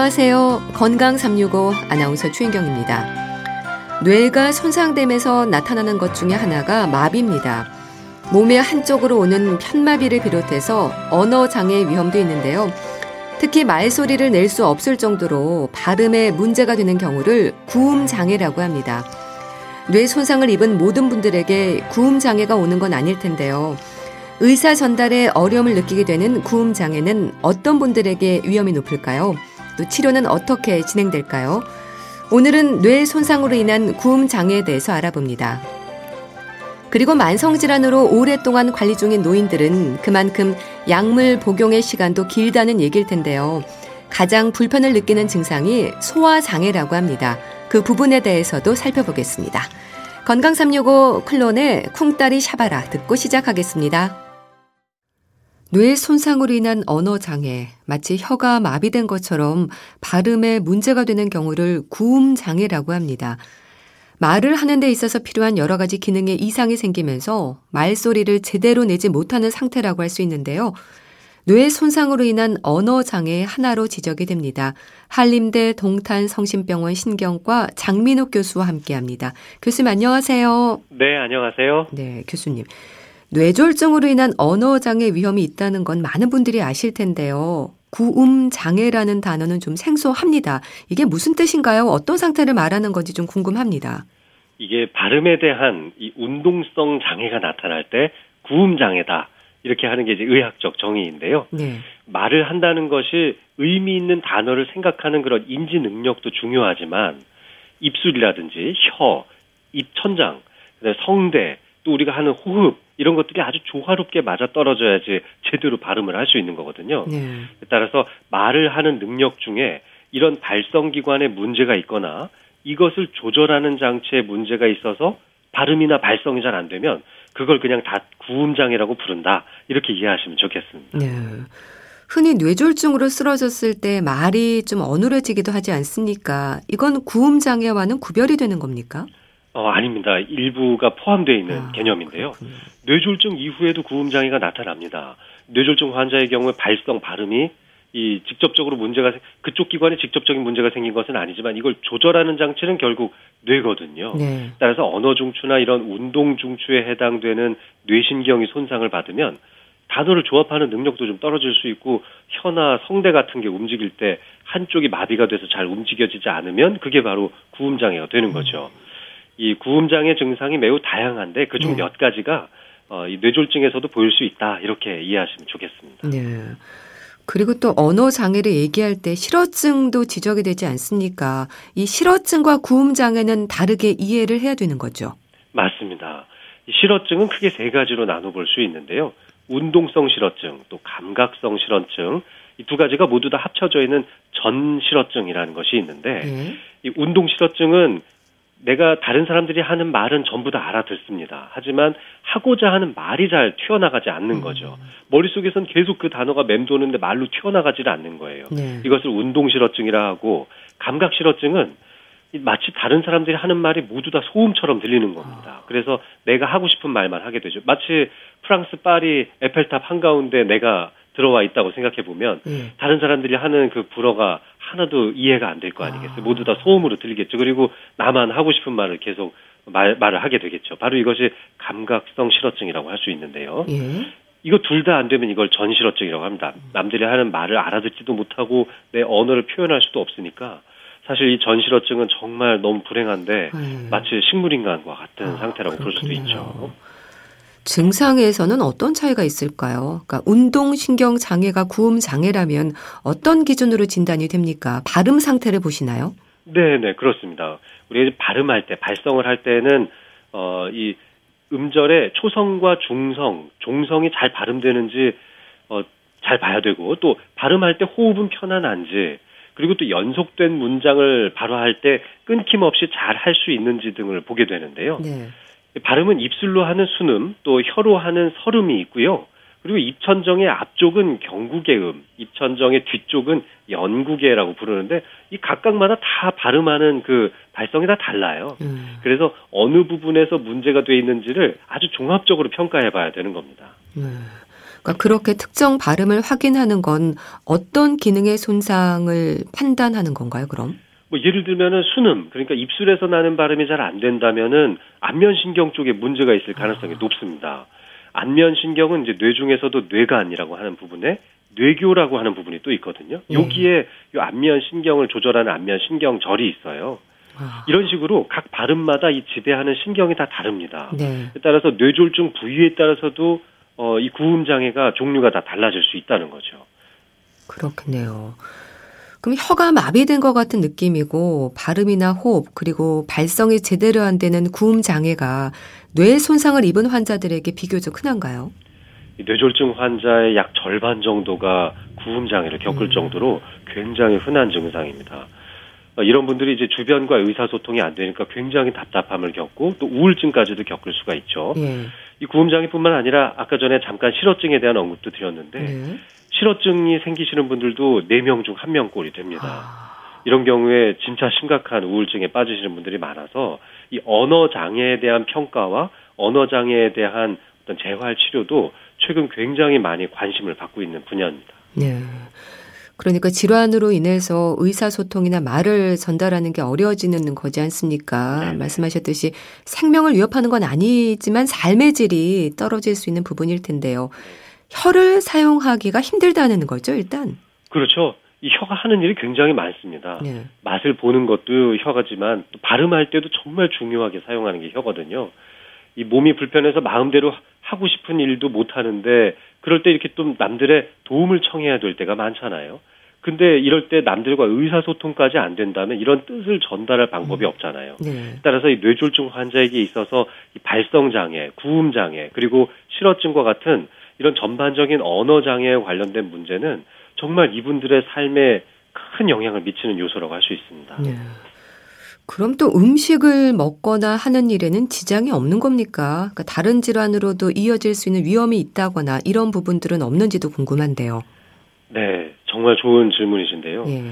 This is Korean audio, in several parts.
안녕하세요. 건강 365 아나운서 추인경입니다. 뇌가 손상되면서 나타나는 것 중에 하나가 마비입니다. 몸의 한쪽으로 오는 편마비를 비롯해서 언어 장애 위험도 있는데요. 특히 말소리를 낼 수 없을 정도로 발음에 문제가 되는 경우를 구음 장애라고 합니다. 뇌 손상을 입은 모든 분들에게 구음 장애가 오는 건 아닐 텐데요. 의사 전달에 어려움을 느끼게 되는 구음 장애는 어떤 분들에게 위험이 높을까요? 또 치료는 어떻게 진행될까요? 오늘은 뇌 손상으로 인한 구음 장애에 대해서 알아봅니다. 그리고 만성질환으로 오랫동안 관리 중인 노인들은 그만큼 약물 복용의 시간도 길다는 얘기일 텐데요. 가장 불편을 느끼는 증상이 소화장애라고 합니다. 그 부분에 대해서도 살펴보겠습니다. 건강 365 클론의 쿵따리 샤바라 듣고 시작하겠습니다. 뇌 손상으로 인한 언어 장애, 마치 혀가 마비된 것처럼 발음에 문제가 되는 경우를 구음 장애라고 합니다. 말을 하는 데 있어서 필요한 여러 가지 기능에 이상이 생기면서 말소리를 제대로 내지 못하는 상태라고 할 수 있는데요. 뇌 손상으로 인한 언어 장애 하나로 지적이 됩니다. 한림대 동탄 성심병원 신경과 장민욱 교수와 함께 합니다. 교수님 안녕하세요. 네, 안녕하세요. 네, 교수님. 뇌졸중으로 인한 언어장애 위험이 있다는 건 많은 분들이 아실 텐데요. 구음 장애라는 단어는 좀 생소합니다. 이게 무슨 뜻인가요? 어떤 상태를 말하는 건지 좀 궁금합니다. 이게 발음에 대한 이 운동성 장애가 나타날 때 구음 장애다. 이렇게 하는 게 이제 의학적 정의인데요. 네. 말을 한다는 것이 의미 있는 단어를 생각하는 그런 인지 능력도 중요하지만 입술이라든지 혀, 입천장, 성대, 또 우리가 하는 호흡 이런 것들이 아주 조화롭게 맞아 떨어져야지 제대로 발음을 할 수 있는 거거든요. 네. 따라서 말을 하는 능력 중에 이런 발성기관에 문제가 있거나 이것을 조절하는 장치에 문제가 있어서 발음이나 발성이 잘 안 되면 그걸 그냥 다 구음장애라고 부른다. 이렇게 이해하시면 좋겠습니다. 네. 흔히 뇌졸중으로 쓰러졌을 때 말이 좀 어눌해지기도 하지 않습니까? 이건 구음장애와는 구별이 되는 겁니까? 어, 아닙니다. 일부가 포함되어 있는 아, 개념인데요. 그렇군요. 뇌졸중 이후에도 구음 장애가 나타납니다. 뇌졸중 환자의 경우에 발성 발음이 이 직접적으로 문제가 그쪽 기관에 직접적인 문제가 생긴 것은 아니지만 이걸 조절하는 장치는 결국 뇌거든요. 네. 따라서 언어 중추나 이런 운동 중추에 해당되는 뇌신경이 손상을 받으면 단어를 조합하는 능력도 좀 떨어질 수 있고 혀나 성대 같은 게 움직일 때 한쪽이 마비가 돼서 잘 움직여지지 않으면 그게 바로 구음 장애가 되는 거죠. 음. 이 구음 장애 증상이 매우 다양한데 그중 네. 몇 가지가 어, 이 뇌졸중에서도 보일 수 있다 이렇게 이해하시면 좋겠습니다. 네. 그리고 또 언어 장애를 얘기할 때 실어증도 지적이 되지 않습니까? 이 실어증과 구음 장애는 다르게 이해를 해야 되는 거죠. 맞습니다. 실어증은 크게 세 가지로 나눠볼 수 있는데요. 운동성 실어증, 또 감각성 실어증, 이 두 가지가 모두 다 합쳐져 있는 전 실어증이라는 것이 있는데, 네. 이 운동 실어증은 내가 다른 사람들이 하는 말은 전부 다 알아듣습니다. 하지만 하고자 하는 말이 잘 튀어나가지 않는 음. 거죠. 머릿속에선 계속 그 단어가 맴도는데 말로 튀어나가지를 않는 거예요. 네. 이것을 운동실어증이라 하고 감각실어증은 마치 다른 사람들이 하는 말이 모두 다 소음처럼 들리는 겁니다. 아. 그래서 내가 하고 싶은 말만 하게 되죠. 마치 프랑스 파리 에펠탑 한가운데 내가 들어와 있다고 생각해 보면 예. 다른 사람들이 하는 그 불어가 하나도 이해가 안 될 거 아니겠어요. 아. 모두 다 소음으로 들리겠죠. 그리고 나만 하고 싶은 말을 계속 말, 말을 하게 되겠죠. 바로 이것이 감각성 실어증이라고 할 수 있는데요. 예. 이거 둘 다 안 되면 이걸 전실어증이라고 합니다. 남들이 하는 말을 알아듣지도 못하고 내 언어를 표현할 수도 없으니까 사실 이 전실어증은 정말 너무 불행한데 음. 마치 식물인간과 같은 아, 상태라고 그렇군요. 볼 수도 있죠. 증상에서는 어떤 차이가 있을까요? 그러니까 운동신경 장애가 구음 장애라면 어떤 기준으로 진단이 됩니까? 발음 상태를 보시나요? 네, 네, 그렇습니다. 우리 발음할 때, 발성을 할 때는 어, 이 음절의 초성과 중성, 종성이 잘 발음되는지 어, 잘 봐야 되고 또 발음할 때 호흡은 편안한지 그리고 또 연속된 문장을 바로 할때 끊김없이 잘 할 수 있는지 등을 보게 되는데요. 네. 발음은 입술로 하는 순음, 또 혀로 하는 설음이 있고요. 그리고 입천정의 앞쪽은 경구개음, 입천정의 뒤쪽은 연구개라고 부르는데 이 각각마다 다 발음하는 그 발성이 다 달라요. 음. 그래서 어느 부분에서 문제가 돼 있는지를 아주 종합적으로 평가해 봐야 되는 겁니다. 음. 그러니까 그렇게 특정 발음을 확인하는 건 어떤 기능의 손상을 판단하는 건가요, 그럼? 뭐 예를 들면은 순음 그러니까 입술에서 나는 발음이 잘 안 된다면은 안면 신경 쪽에 문제가 있을 가능성이 아. 높습니다. 안면 신경은 이제 뇌 중에서도 뇌관이라고 하는 부분에 뇌교라고 하는 부분이 또 있거든요. 예. 여기에 이 안면 신경을 조절하는 안면 신경절이 있어요. 아. 이런 식으로 각 발음마다 이 지배하는 신경이 다 다릅니다. 네. 따라서 뇌졸중 부위에 따라서도 어, 이 구음 장애가 종류가 다 달라질 수 있다는 거죠. 그렇겠네요. 그럼 혀가 마비된 것 같은 느낌이고 발음이나 호흡 그리고 발성이 제대로 안 되는 구음 장애가 뇌 손상을 입은 환자들에게 비교적 흔한가요? 뇌졸중 환자의 약 절반 정도가 구음 장애를 겪을 음. 정도로 굉장히 흔한 증상입니다. 어, 이런 분들이 이제 주변과 의사소통이 안 되니까 굉장히 답답함을 겪고 또 우울증까지도 겪을 수가 있죠. 예. 이 구음장애뿐만 아니라 아까 전에 잠깐 실어증에 대한 언급도 드렸는데 예. 실어증이 생기시는 분들도 4명 중 1명꼴이 됩니다. 아. 이런 경우에 진짜 심각한 우울증에 빠지시는 분들이 많아서 이 언어 장애에 대한 평가와 언어 장애에 대한 어떤 재활 치료도 최근 굉장히 많이 관심을 받고 있는 분야입니다. 네. 그러니까 질환으로 인해서 의사소통이나 말을 전달하는 게 어려워지는 거지 않습니까? 네 말씀하셨듯이 생명을 위협하는 건 아니지만 삶의 질이 떨어질 수 있는 부분일 텐데요. 혀를 사용하기가 힘들다는 거죠, 일단. 그렇죠. 이 혀가 하는 일이 굉장히 많습니다. 네. 맛을 보는 것도 혀가지만 또 발음할 때도 정말 중요하게 사용하는 게 혀거든요. 이 몸이 불편해서 마음대로 하고 싶은 일도 못 하는데 그럴 때 이렇게 또 남들의 도움을 청해야 될 때가 많잖아요. 근데 이럴 때 남들과 의사소통까지 안 된다면 이런 뜻을 전달할 방법이 음. 없잖아요. 네. 따라서 이 뇌졸중 환자에게 있어서 이 발성 장애, 구음 장애, 그리고 실어증과 같은 이런 전반적인 언어 장애에 관련된 문제는 정말 이분들의 삶에 큰 영향을 미치는 요소라고 할 수 있습니다. 네. 그럼 또 음식을 먹거나 하는 일에는 지장이 없는 겁니까? 그러니까 다른 질환으로도 이어질 수 있는 위험이 있다거나 이런 부분들은 없는지도 궁금한데요. 네, 정말 좋은 질문이신데요. 예.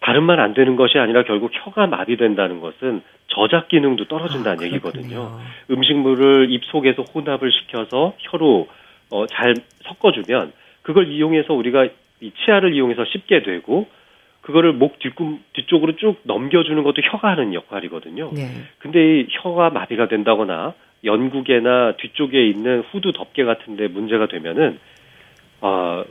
발음만 안 되는 것이 아니라 결국 혀가 마비된다는 것은 저작 기능도 떨어진다는 아, 얘기거든요. 음식물을 입 속에서 혼합을 시켜서 혀로 어, 잘 섞어주면 그걸 이용해서 우리가 이 치아를 이용해서 씹게 되고 그거를 목 뒤꿈 뒤쪽으로 쭉 넘겨주는 것도 혀가 하는 역할이거든요. 네. 근데 이 혀가 마비가 된다거나 연국에나 뒤쪽에 있는 후두 덮개 같은데 문제가 되면은 어,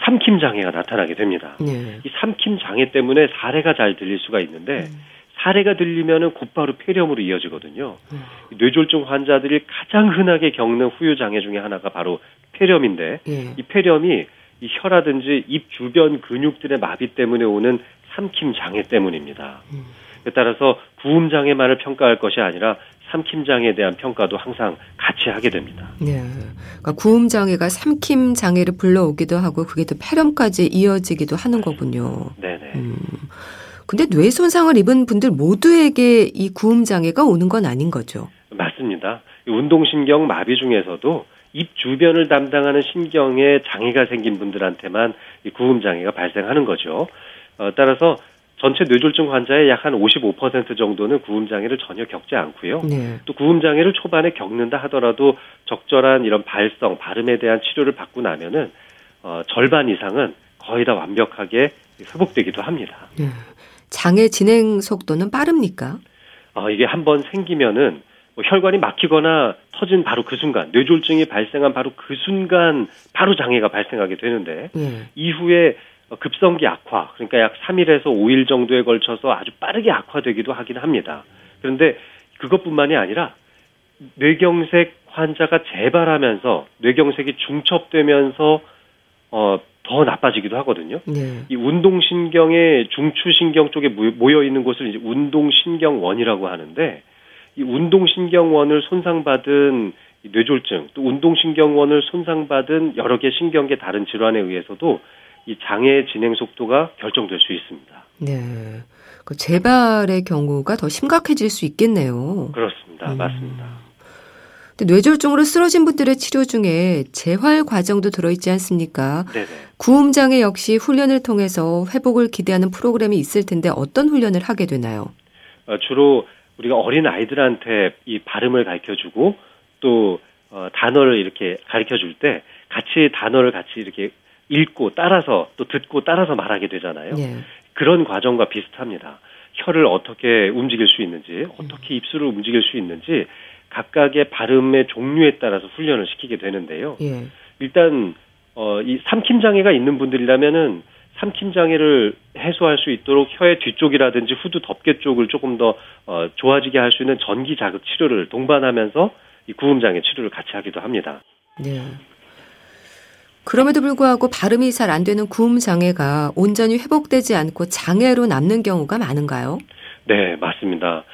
삼킴 장애가 나타나게 됩니다. 네. 이 삼킴 장애 때문에 사례가 잘 들릴 수가 있는데 음. 사례가 들리면은 곧바로 폐렴으로 이어지거든요. 음. 뇌졸중 환자들이 가장 흔하게 겪는 후유 장애 중에 하나가 바로 폐렴인데 네. 이 폐렴이 이 혀라든지 입 주변 근육들의 마비 때문에 오는 삼킴 장애 때문입니다. 음. 따라서 구음 장애만을 평가할 것이 아니라 삼킴 장애에 대한 평가도 항상 같이 하게 됩니다. 네. 그러니까 구음 장애가 삼킴 장애를 불러오기도 하고 그게 또 폐렴까지 이어지기도 하는 거군요. 네 네. 음. 근데 뇌 손상을 입은 분들 모두에게 이 구음 장애가 오는 건 아닌 거죠. 맞습니다. 운동신경 마비 중에서도 입 주변을 담당하는 신경에 장애가 생긴 분들한테만 이 구음 장애가 발생하는 거죠. 어, 따라서 전체 뇌졸중 환자의 약 한 55% 정도는 구음 장애를 전혀 겪지 않고요. 네. 또 구음 장애를 초반에 겪는다 하더라도 적절한 이런 발성, 발음에 대한 치료를 받고 나면은 어, 절반 이상은 거의 다 완벽하게 회복되기도 합니다. 네. 장애 진행 속도는 빠릅니까? 어, 이게 한번 생기면은 뭐 혈관이 막히거나 터진 바로 그 순간, 뇌졸중이 발생한 바로 그 순간 바로 장애가 발생하게 되는데 네. 이후에 어, 급성기 악화, 그러니까 약 3일에서 5일 정도에 걸쳐서 아주 빠르게 악화되기도 하긴 합니다. 그런데 그것뿐만이 아니라 뇌경색 환자가 재발하면서 뇌경색이 중첩되면서 어, 더 나빠지기도 하거든요. 네. 이 운동신경의 중추신경 쪽에 모여 있는 곳을 이제 운동신경원이라고 하는데 이 운동신경원을 손상받은 뇌졸중, 또 운동신경원을 손상받은 여러 개 신경계 다른 질환에 의해서도 이 장애 진행 속도가 결정될 수 있습니다. 네. 그 재발의 경우가 더 심각해질 수 있겠네요. 그렇습니다. 음. 맞습니다. 뇌졸중으로 쓰러진 분들의 치료 중에 재활 과정도 들어있지 않습니까? 네네. 구음 장애 역시 훈련을 통해서 회복을 기대하는 프로그램이 있을 텐데 어떤 훈련을 하게 되나요? 어, 주로 우리가 어린 아이들한테 이 발음을 가르쳐 주고 또 어, 단어를 이렇게 가르쳐 줄 때 같이 단어를 같이 이렇게 읽고 따라서 또 듣고 따라서 말하게 되잖아요. 예. 그런 과정과 비슷합니다. 혀를 어떻게 움직일 수 있는지, 어떻게 입술을 움직일 수 있는지 각각의 발음의 종류에 따라서 훈련을 시키게 되는데요. 예. 일단 어, 이 삼킴 장애가 있는 분들이라면은 삼킴 장애를 해소할 수 있도록 혀의 뒤쪽이라든지 후두 덮개 쪽을 조금 더 어, 좋아지게 할 수 있는 전기 자극 치료를 동반하면서 이 구음 장애 치료를 같이 하기도 합니다. 네. 그럼에도 불구하고 발음이 잘 안 되는 구음 장애가 온전히 회복되지 않고 장애로 남는 경우가 많은가요? 네, 맞습니다.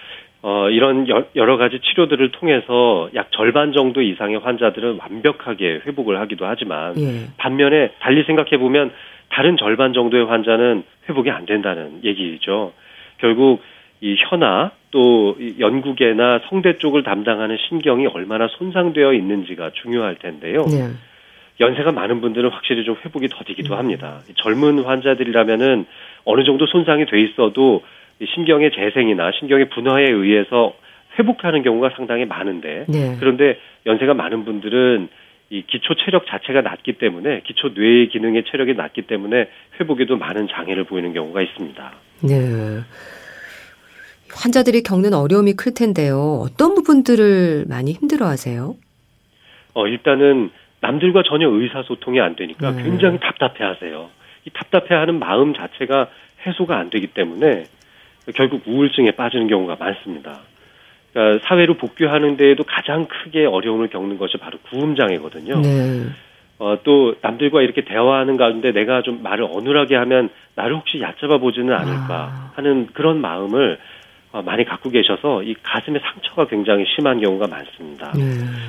어, 이런 여러 가지 치료들을 통해서 약 절반 정도 이상의 환자들은 완벽하게 회복을 하기도 하지만 예. 반면에 달리 생각해 보면 다른 절반 정도의 환자는 회복이 안 된다는 얘기죠. 결국 이 혀나 또 연구계나 성대 쪽을 담당하는 신경이 얼마나 손상되어 있는지가 중요할 텐데요. 네. 연세가 많은 분들은 확실히 좀 회복이 더디기도 합니다. 젊은 환자들이라면은 어느 정도 손상이 돼 있어도 신경의 재생이나 신경의 분화에 의해서 회복하는 경우가 상당히 많은데 네. 그런데 연세가 많은 분들은 이 기초 체력 자체가 낮기 때문에 기초 뇌의 기능의 체력이 낮기 때문에 회복에도 많은 장애를 보이는 경우가 있습니다. 네. 환자들이 겪는 어려움이 클 텐데요. 어떤 부분들을 많이 힘들어 하세요? 어, 일단은 남들과 전혀 의사소통이 안 되니까 네. 굉장히 답답해 하세요. 이 답답해 하는 마음 자체가 해소가 안 되기 때문에 결국 우울증에 빠지는 경우가 많습니다. 그러니까 사회로 복귀하는 데에도 가장 크게 어려움을 겪는 것이 바로 구음장애거든요. 네. 어, 또 남들과 이렇게 대화하는 가운데 내가 좀 말을 어눌하게 하면 나를 혹시 얕잡아 보지는 않을까 아. 하는 그런 마음을 어, 많이 갖고 계셔서 이 가슴의 상처가 굉장히 심한 경우가 많습니다. 네.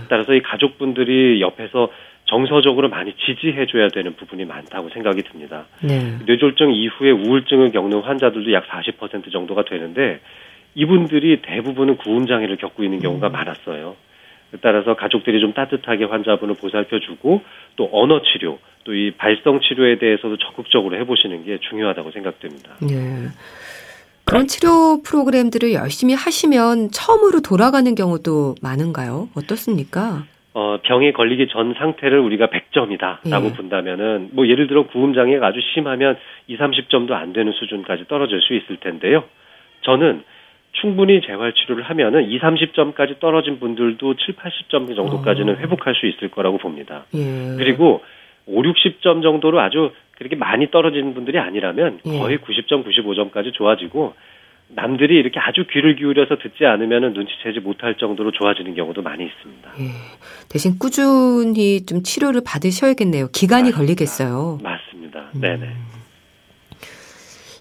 따라서 이 가족분들이 옆에서 정서적으로 많이 지지해줘야 되는 부분이 많다고 생각이 듭니다. 네. 뇌졸중 이후에 우울증을 겪는 환자들도 약 40% 정도가 되는데 이분들이 대부분은 구음 장애를 겪고 있는 경우가 많았어요. 따라서 가족들이 좀 따뜻하게 환자분을 보살펴주고 또 언어 치료 또 이 발성 치료에 대해서도 적극적으로 해보시는 게 중요하다고 생각됩니다. 네. 그런 치료 프로그램들을 열심히 하시면 처음으로 돌아가는 경우도 많은가요? 어떻습니까? 어, 병에 걸리기 전 상태를 우리가 100점이다라고 예. 본다면은 뭐 예를 들어 구음 장애가 아주 심하면 2, 30점도 안 되는 수준까지 떨어질 수 있을 텐데요. 저는 충분히 재활 치료를 하면은 2, 30점까지 떨어진 분들도 7, 80점 정도까지는 어. 회복할 수 있을 거라고 봅니다. 예. 그리고 5, 60점 정도로 아주 그렇게 많이 떨어지는 분들이 아니라면 예. 거의 90점, 95점까지 좋아지고 남들이 이렇게 아주 귀를 기울여서 듣지 않으면은 눈치채지 못할 정도로 좋아지는 경우도 많이 있습니다. 예. 대신 꾸준히 좀 치료를 받으셔야겠네요. 기간이 맞습니다. 걸리겠어요. 맞습니다. 음. 네네.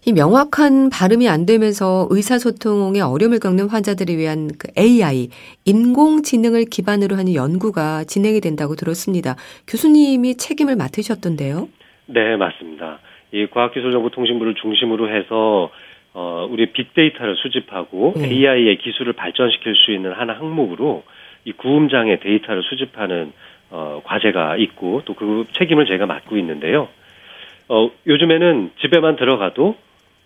이 명확한 발음이 안 되면서 의사소통에 어려움을 겪는 환자들을 위한 그 AI, 인공지능을 기반으로 하는 연구가 진행이 된다고 들었습니다. 교수님이 책임을 맡으셨던데요. 네, 맞습니다. 이 과학기술정보통신부를 중심으로 해서 어, 우리 빅데이터를 수집하고 네. AI의 기술을 발전시킬 수 있는 하나 항목으로 이 구음장애 데이터를 수집하는 어, 과제가 있고 또 그 책임을 제가 맡고 있는데요. 어, 요즘에는 집에만 들어가도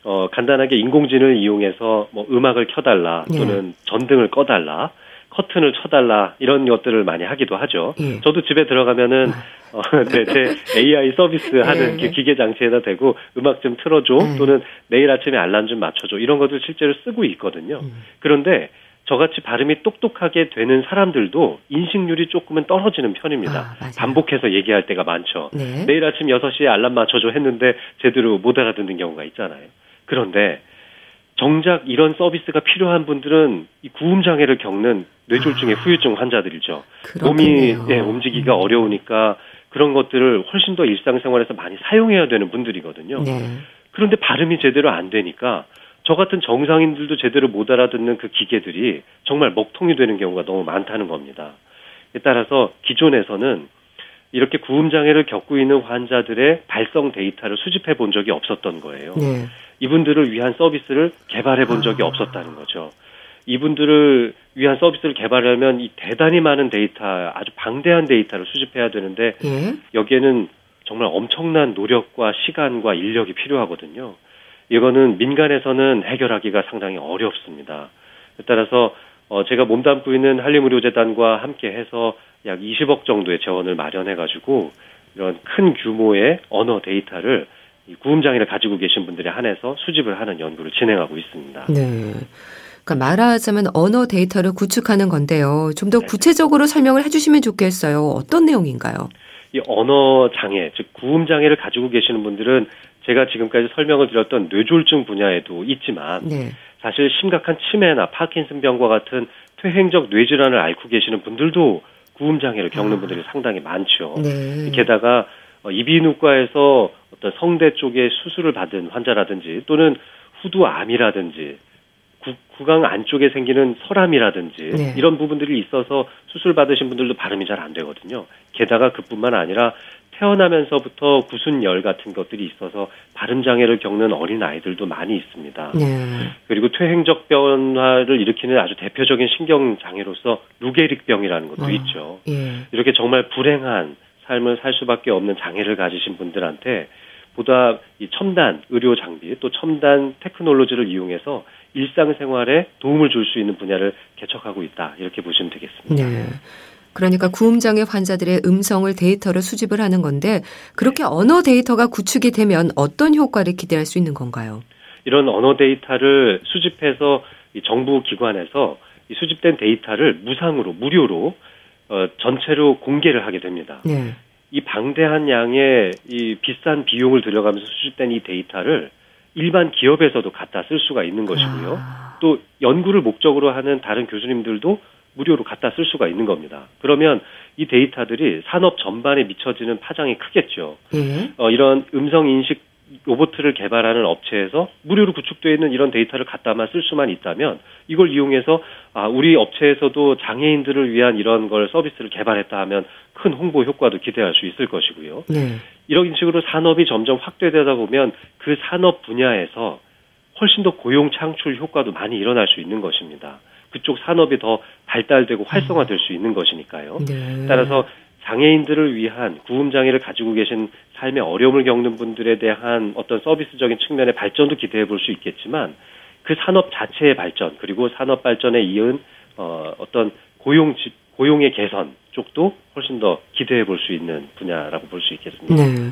어, 간단하게 인공지능을 이용해서 뭐 음악을 켜달라 네. 또는 전등을 꺼달라 커튼을 쳐달라 이런 것들을 많이 하기도 하죠. 예. 저도 집에 들어가면은 어, 네, 제 AI 서비스 하는 네. 그 기계 장치에다 대고 음악 좀 틀어줘 네. 또는 내일 아침에 알람 좀 맞춰줘 이런 것들 실제로 쓰고 있거든요. 음. 그런데 저같이 발음이 똑똑하게 되는 사람들도 인식률이 조금은 떨어지는 편입니다. 아. 반복해서 얘기할 때가 많죠. 네. 내일 아침 6시에 알람 맞춰줘 했는데 제대로 못 알아듣는 경우가 있잖아요. 그런데 정작 이런 서비스가 필요한 분들은 이 구음 장애를 겪는 뇌졸중의 아. 후유증 환자들이죠. 몸이 그렇겠네요. 예, 움직이기가 음. 어려우니까 그런 것들을 훨씬 더 일상생활에서 많이 사용해야 되는 분들이거든요. 네. 그런데 발음이 제대로 안 되니까 저 같은 정상인들도 제대로 못 알아듣는 그 기계들이 정말 먹통이 되는 경우가 너무 많다는 겁니다. 따라서 기존에서는 이렇게 구음 장애를 겪고 있는 환자들의 발성 데이터를 수집해 본 적이 없었던 거예요. 네. 이분들을 위한 서비스를 개발해 본 적이 아. 없었다는 거죠. 이분들을 위한 서비스를 개발하려면 이 대단히 많은 데이터, 아주 방대한 데이터를 수집해야 되는데 예. 여기에는 정말 엄청난 노력과 시간과 인력이 필요하거든요. 이거는 민간에서는 해결하기가 상당히 어렵습니다. 따라서 어 제가 몸담고 있는 한림의료재단과 함께 해서 약 20억 정도의 재원을 마련해 가지고 이런 큰 규모의 언어 데이터를 이 구음 장애를 가지고 계신 분들에 한해서 수집을 하는 연구를 진행하고 있습니다. 네. 그러니까 말하자면 언어 데이터를 구축하는 건데요. 좀더 네. 구체적으로 설명을 해주시면 좋겠어요. 어떤 내용인가요? 이 언어 장애, 즉 구음 장애를 가지고 계시는 분들은 제가 지금까지 설명을 드렸던 뇌졸중 분야에도 있지만 네. 사실 심각한 치매나 파킨슨병과 같은 퇴행적 뇌질환을 앓고 계시는 분들도 구음 장애를 겪는 아. 분들이 상당히 많죠. 네. 게다가 어, 이비인후과에서 어떤 성대 쪽에 수술을 받은 환자라든지 또는 후두암이라든지 구, 강 안쪽에 생기는 설암이라든지 네. 이런 부분들이 있어서 수술 받으신 분들도 발음이 잘 안 되거든요. 게다가 그뿐만 아니라 태어나면서부터 구순열 같은 것들이 있어서 발음 장애를 겪는 어린 아이들도 많이 있습니다. 네. 그리고 퇴행적 변화를 일으키는 아주 대표적인 신경 장애로서 루게릭병이라는 것도 어. 있죠. 예. 이렇게 정말 불행한 삶을 살 수밖에 없는 장애를 가지신 분들한테 보다 이 첨단 의료 장비 또 첨단 테크놀로지를 이용해서 일상생활에 도움을 줄 수 있는 분야를 개척하고 있다 이렇게 보시면 되겠습니다. 네. 그러니까 구음장애 환자들의 음성을 데이터를 수집을 하는 건데 그렇게 언어 데이터가 구축이 되면 어떤 효과를 기대할 수 있는 건가요? 이런 언어 데이터를 수집해서 정부 기관에서 수집된 데이터를 무상으로 무료로 어, 전체로 공개를 하게 됩니다. 네. 이 방대한 양의 이 비싼 비용을 들여가면서 수집된 이 데이터를 일반 기업에서도 갖다 쓸 수가 있는 것이고요. 아. 또 연구를 목적으로 하는 다른 교수님들도 무료로 갖다 쓸 수가 있는 겁니다. 그러면 이 데이터들이 산업 전반에 미쳐지는 파장이 크겠죠. 예. 어, 이런 음성 인식 로봇을 개발하는 업체에서 무료로 구축되어 있는 이런 데이터를 갖다만 쓸 수만 있다면 이걸 이용해서 아, 우리 업체에서도 장애인들을 위한 이런 걸 서비스를 개발했다 하면 큰 홍보 효과도 기대할 수 있을 것이고요. 네. 이런 식으로 산업이 점점 확대되다 보면 그 산업 분야에서 훨씬 더 고용 창출 효과도 많이 일어날 수 있는 것입니다. 그쪽 산업이 더 발달되고 활성화될 수 있는 것이니까요. 네. 따라서 장애인들을 위한 구음 장애를 가지고 계신 삶의 어려움을 겪는 분들에 대한 어떤 서비스적인 측면의 발전도 기대해 볼 수 있겠지만 그 산업 자체의 발전 그리고 산업 발전에 이은 어, 어떤 고용 고용의 개선 쪽도 훨씬 더 기대해 볼 수 있는 분야라고 볼 수 있겠습니다. 네.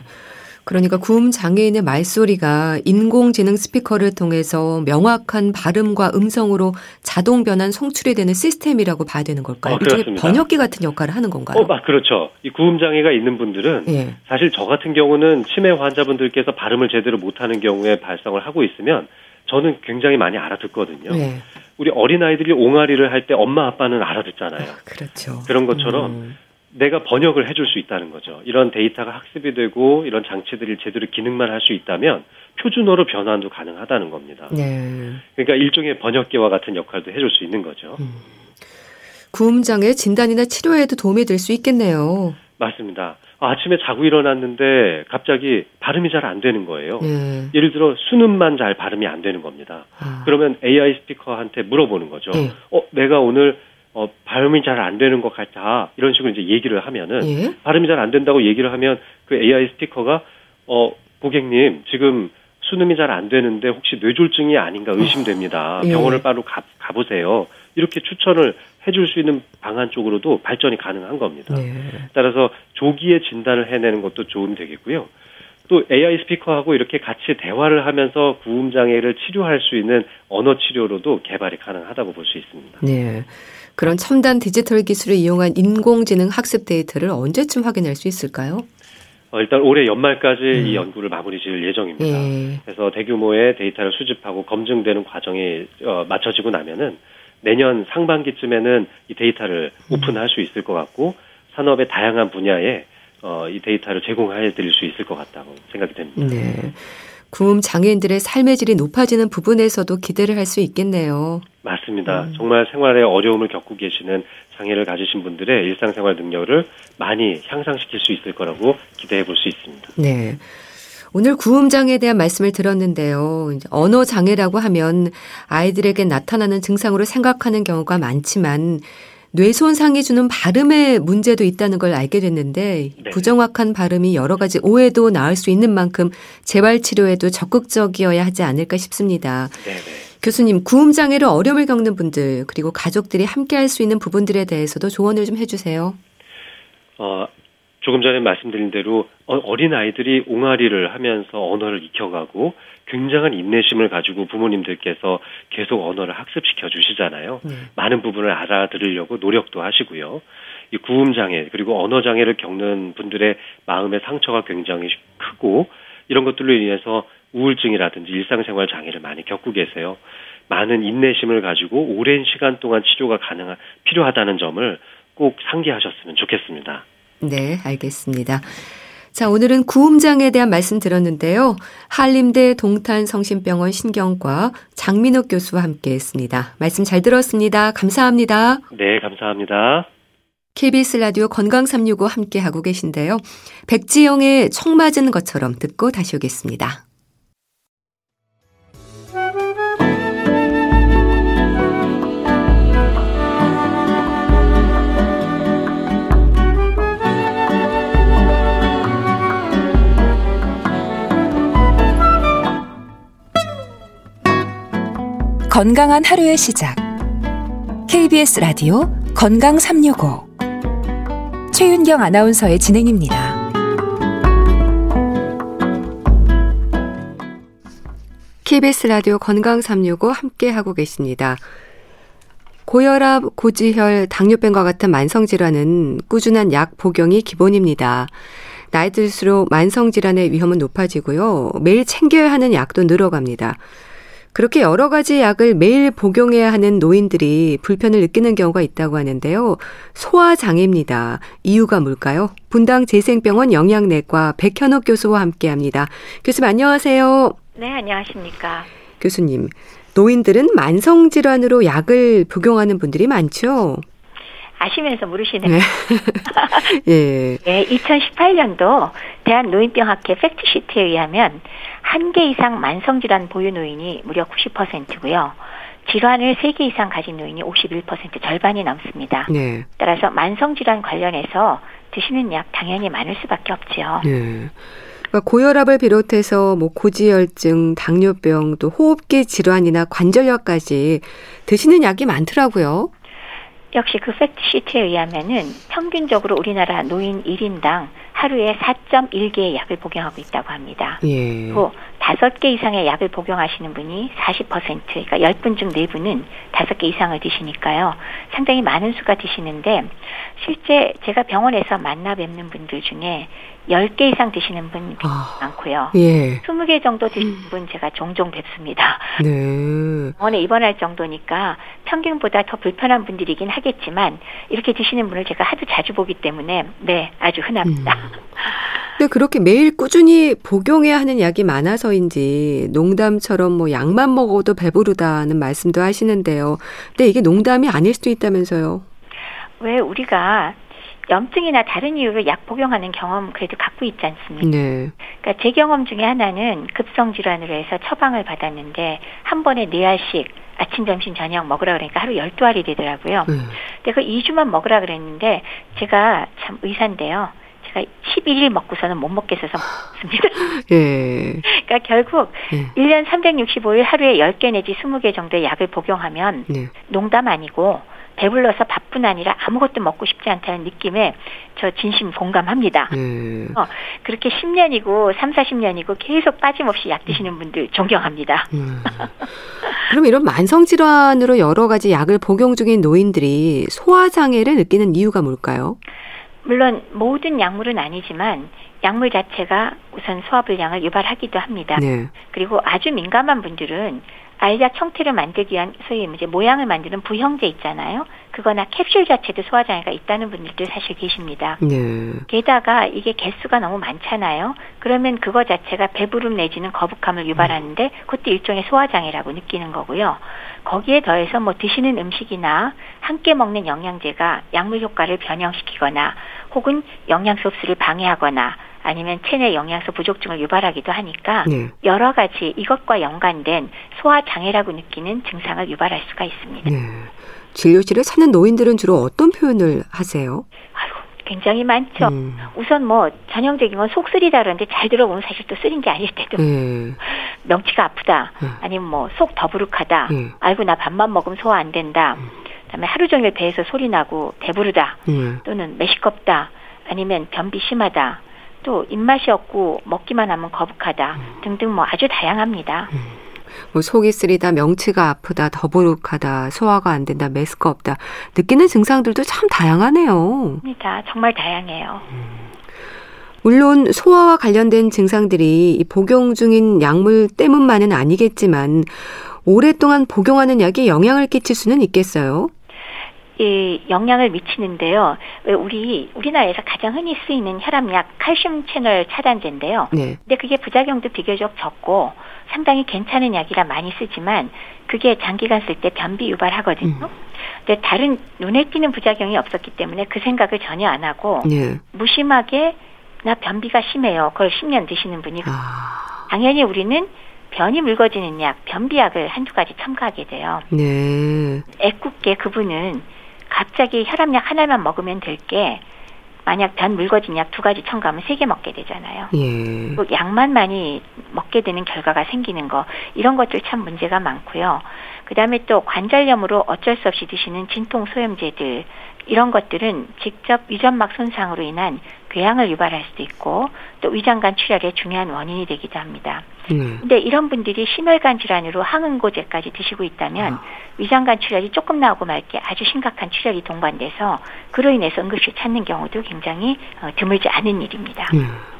그러니까 구음 장애인의 말소리가 인공지능 스피커를 통해서 명확한 발음과 음성으로 자동 변환 송출이 되는 시스템이라고 봐야 되는 걸까요? 어, 일종의 번역기 같은 역할을 하는 건가요? 어, 그렇죠. 이 구음 장애가 있는 분들은 예. 사실 저 같은 경우는 치매 환자분들께서 발음을 제대로 못하는 경우에 발성을 하고 있으면 저는 굉장히 많이 알아듣거든요. 예. 우리 어린 아이들이 옹알이를 할 때 엄마 아빠는 알아듣잖아요. 아, 그렇죠. 그런 것처럼 음. 내가 번역을 해줄 수 있다는 거죠. 이런 데이터가 학습이 되고 이런 장치들이 제대로 기능만 할 수 있다면 표준어로 변환도 가능하다는 겁니다. 네. 그러니까 일종의 번역기와 같은 역할도 해줄 수 있는 거죠. 음. 구음장애 진단이나 치료에도 도움이 될 수 있겠네요. 맞습니다. 아, 침에 자고 일어났는데 갑자기 발음이 잘 안 되는 거예요. 네. 예를 들어 수능만 잘 발음이 안 되는 겁니다. 아. 그러면 AI 스피커한테 물어보는 거죠. 네. 어, 내가 오늘 어, 발음이 잘 안 되는 것 같아. 이런 식으로 이제 얘기를 하면은, 예? 발음이 잘 안 된다고 얘기를 하면 그 AI 스피커가, 어, 고객님, 지금 수능이 잘 안 되는데 혹시 뇌졸중이 아닌가 의심됩니다. 어, 예. 병원을 바로 가, 가보세요. 이렇게 추천을 해줄 수 있는 방안 쪽으로도 발전이 가능한 겁니다. 예. 따라서 조기에 진단을 해내는 것도 좋은 되겠고요. 또 AI 스피커하고 이렇게 같이 대화를 하면서 구음 장애를 치료할 수 있는 언어 치료로도 개발이 가능하다고 볼 수 있습니다. 네. 그런 첨단 디지털 기술을 이용한 인공지능 학습 데이터를 언제쯤 확인할 수 있을까요? 어, 일단 올해 연말까지 음. 이 연구를 마무리 지을 예정입니다. 예. 그래서 대규모의 데이터를 수집하고 검증되는 과정이 어, 마쳐지고 나면은 내년 상반기쯤에는 이 데이터를 음. 오픈할 수 있을 것 같고 산업의 다양한 분야에 어, 이 데이터를 제공해 드릴 수 있을 것 같다고 생각이 됩니다. 네. 구음 장애인들의 삶의 질이 높아지는 부분에서도 기대를 할 수 있겠네요. 맞습니다. 음. 정말 생활에 어려움을 겪고 계시는 장애를 가지신 분들의 일상생활 능력을 많이 향상시킬 수 있을 거라고 기대해 볼 수 있습니다. 네. 오늘 구음장애에 대한 말씀을 들었는데요. 언어 장애라고 하면 아이들에게 나타나는 증상으로 생각하는 경우가 많지만 뇌손상이 주는 발음의 문제도 있다는 걸 알게 됐는데 네. 부정확한 발음이 여러 가지 오해도 나을 수 있는 만큼 재활 치료에도 적극적이어야 하지 않을까 싶습니다. 네, 네. 교수님, 구음 장애로 어려움을 겪는 분들 그리고 가족들이 함께 할 수 있는 부분들에 대해서도 조언을 좀 해주세요. 어, 조금 전에 말씀드린 대로 어, 어린 아이들이 옹알이를 하면서 언어를 익혀가고 굉장한 인내심을 가지고 부모님들께서 계속 언어를 학습시켜 주시잖아요. 네. 많은 부분을 알아들으려고 노력도 하시고요. 이 구음 장애 그리고 언어 장애를 겪는 분들의 마음의 상처가 굉장히 크고 이런 것들로 인해서 우울증이라든지 일상생활 장애를 많이 겪고 계세요. 많은 인내심을 가지고 오랜 시간 동안 치료가 가능한 필요하다는 점을 꼭 상기하셨으면 좋겠습니다. 네, 알겠습니다. 자, 오늘은 구음장에 대한 말씀 들었는데요. 한림대 동탄성심병원 신경과 장민욱 교수와 함께 했습니다. 말씀 잘 들었습니다. 감사합니다. 네, 감사합니다. KBS 라디오 건강365 함께 하고 계신데요. 백지영의 총 맞은 것처럼 듣고 다시 오겠습니다. 건강한 하루의 시작. KBS 라디오 건강 365. 최윤경 아나운서의 진행입니다. KBS 라디오 건강 365 함께 하고 계십니다. 고혈압, 고지혈, 당뇨병과 같은 만성 질환은 꾸준한 약 복용이 기본입니다. 나이 들수록 만성 질환의 위험은 높아지고요. 매일 챙겨야 하는 약도 늘어갑니다. 그렇게 여러 가지 약을 매일 복용해야 하는 노인들이 불편을 느끼는 경우가 있다고 하는데요. 소화장애입니다. 이유가 뭘까요? 분당 재생병원 영양내과 백현옥 교수와 함께 합니다. 교수님 안녕하세요. 네, 안녕하십니까. 교수님, 노인들은 만성질환으로 약을 복용하는 분들이 많죠? 아시면서 물으시네요. 네. 예. 네, 2018년도 대한노인병학회 팩트시트에 의하면 한 개 이상 만성질환 보유 노인이 무려 90%고요. 질환을 3개 이상 가진 노인이 51% 절반이 넘습니다. 네. 따라서 만성질환 관련해서 드시는 약 당연히 많을 수밖에 없지요. 네. 그러니까 고혈압을 비롯해서 뭐 고지혈증, 당뇨병, 또 호흡기 질환이나 관절염까지 드시는 약이 많더라고요. 역시 그 팩트시트에 의하면은 평균적으로 우리나라 노인 1인당 하루에 4.1개의 약을 복용하고 있다고 합니다. 예. 또 5개 이상의 약을 복용하시는 분이 40%, 그러니까 10분 중 4분은 5개 이상을 드시니까요. 상당히 많은 수가 드시는데 실제 제가 병원에서 만나 뵙는 분들 중에 10개 이상 드시는 분 아, 많고요. 예. 20개 정도 드시는 음. 분 제가 종종 뵙습니다. 네. 병원에 입원할 정도니까 평균보다 더 불편한 분들이긴 하겠지만 이렇게 드시는 분을 제가 하도 자주 보기 때문에 네, 아주 흔합니다. 음. 근데 그렇게 매일 꾸준히 복용해야 하는 약이 많아서인지 농담처럼 뭐 약만 먹어도 배부르다는 말씀도 하시는데요. 근데 이게 농담이 아닐 수도 있다면서요. 왜 우리가 염증이나 다른 이유로 약 복용하는 경험 그래도 갖고 있지 않습니까? 네. 그러니까 제 경험 중에 하나는 급성 질환으로 해서 처방을 받았는데 한 번에 네 알씩 아침, 점심, 저녁 먹으라 그러니까 하루 열두 알이 되더라고요. 네. 근데 그 2주만 먹으라 그랬는데 제가 참 의사인데요. 제가 11일 먹고서는 못 먹겠어서 먹습니다. 예. 그러니까 결국 예. 1년 365일 하루에 10개 내지 20개 정도의 약을 복용하면 예. 농담 아니고 배불러서 바뿐 아니라 아무것도 먹고 싶지 않다는 느낌에 저 진심 공감합니다. 음. 어, 그렇게 10년이고 3, 40년이고 계속 빠짐없이 약 드시는 분들 존경합니다. 음. 그럼 이런 만성 질환으로 여러 가지 약을 복용 중인 노인들이 소화 장애를 느끼는 이유가 뭘까요? 물론 모든 약물은 아니지만 약물 자체가 우선 소화불량을 유발하기도 합니다. 네. 그리고 아주 민감한 분들은 알약 형태를 만들기 위한 소위 이제 모양을 만드는 부형제 있잖아요. 그거나 캡슐 자체도 소화장애가 있다는 분들도 사실 계십니다. 네. 게다가 이게 개수가 너무 많잖아요. 그러면 그거 자체가 배부름 내지는 거북함을 유발하는데 그것도 일종의 소화장애라고 느끼는 거고요. 거기에 더해서 뭐 드시는 음식이나 함께 먹는 영양제가 약물 효과를 변형시키거나 혹은 영양소 흡수를 방해하거나 아니면 체내 영양소 부족증을 유발하기도 하니까 네. 여러 가지 이것과 연관된 소화 장애라고 느끼는 증상을 유발할 수가 있습니다. 네. 진료실에 사는 노인들은 주로 어떤 표현을 하세요? 아이고, 굉장히 많죠. 음. 우선 뭐 전형적인 건 속쓰리다 그러는데 잘 들어보면 사실 또 쓰린 게 아닐 때도 네. 명치가 아프다. 네. 아니면 뭐 속 더부룩하다. 네. 아이고 나 밥만 먹으면 소화 안 된다. 음. 그다음에 하루 종일 배에서 소리 나고 배부르다. 네. 또는 매시껍다. 아니면 변비 심하다. 또 입맛이 없고 먹기만 하면 거북하다 음. 등등 뭐 아주 다양합니다. 음. 뭐 속이 쓰리다, 명치가 아프다, 더부룩하다, 소화가 안 된다, 메스가 없다. 느끼는 증상들도 참 다양하네요. 니다 정말 다양해요. 음. 물론 소화와 관련된 증상들이 복용 중인 약물 때문만은 아니겠지만 오랫동안 복용하는 약에 영향을 끼칠 수는 있겠어요. 이 영향을 미치는데요. 우리 우리나라에서 가장 흔히 쓰이는 혈압약 칼슘 채널 차단제인데요. 네. 근데 그게 부작용도 비교적 적고 상당히 괜찮은 약이라 많이 쓰지만 그게 장기간 쓸 때 변비 유발하거든요. 음. 근데 다른 눈에 띄는 부작용이 없었기 때문에 그 생각을 전혀 안 하고 네. 무심하게 나 변비가 심해요. 그걸 10년 드시는 분이 아. 당연히 우리는 변이 묽어지는 약, 변비약을 한두 가지 첨가하게 돼요. 네. 애꿎게 그분은 갑자기 혈압약 하나만 먹으면 될 게 만약 변 묽어진 약 두 가지 첨가하면 세 개 먹게 되잖아요. 예. 그 약만 많이 먹게 되는 결과가 생기는 거 이런 것들 참 문제가 많고요. 그다음에 또 관절염으로 어쩔 수 없이 드시는 진통 소염제들 이런 것들은 직접 위점막 손상으로 인한 궤양을 유발할 수도 있고 또 위장관 출혈의 중요한 원인이 되기도 합니다. 음. 근데 이런 분들이 심혈관 질환으로 항응고제까지 드시고 있다면 아. 위장관 출혈이 조금 나오고 말 게 아주 심각한 출혈이 동반돼서 그로 인해서 응급실 찾는 경우도 굉장히 어, 드물지 않은 일입니다. 음.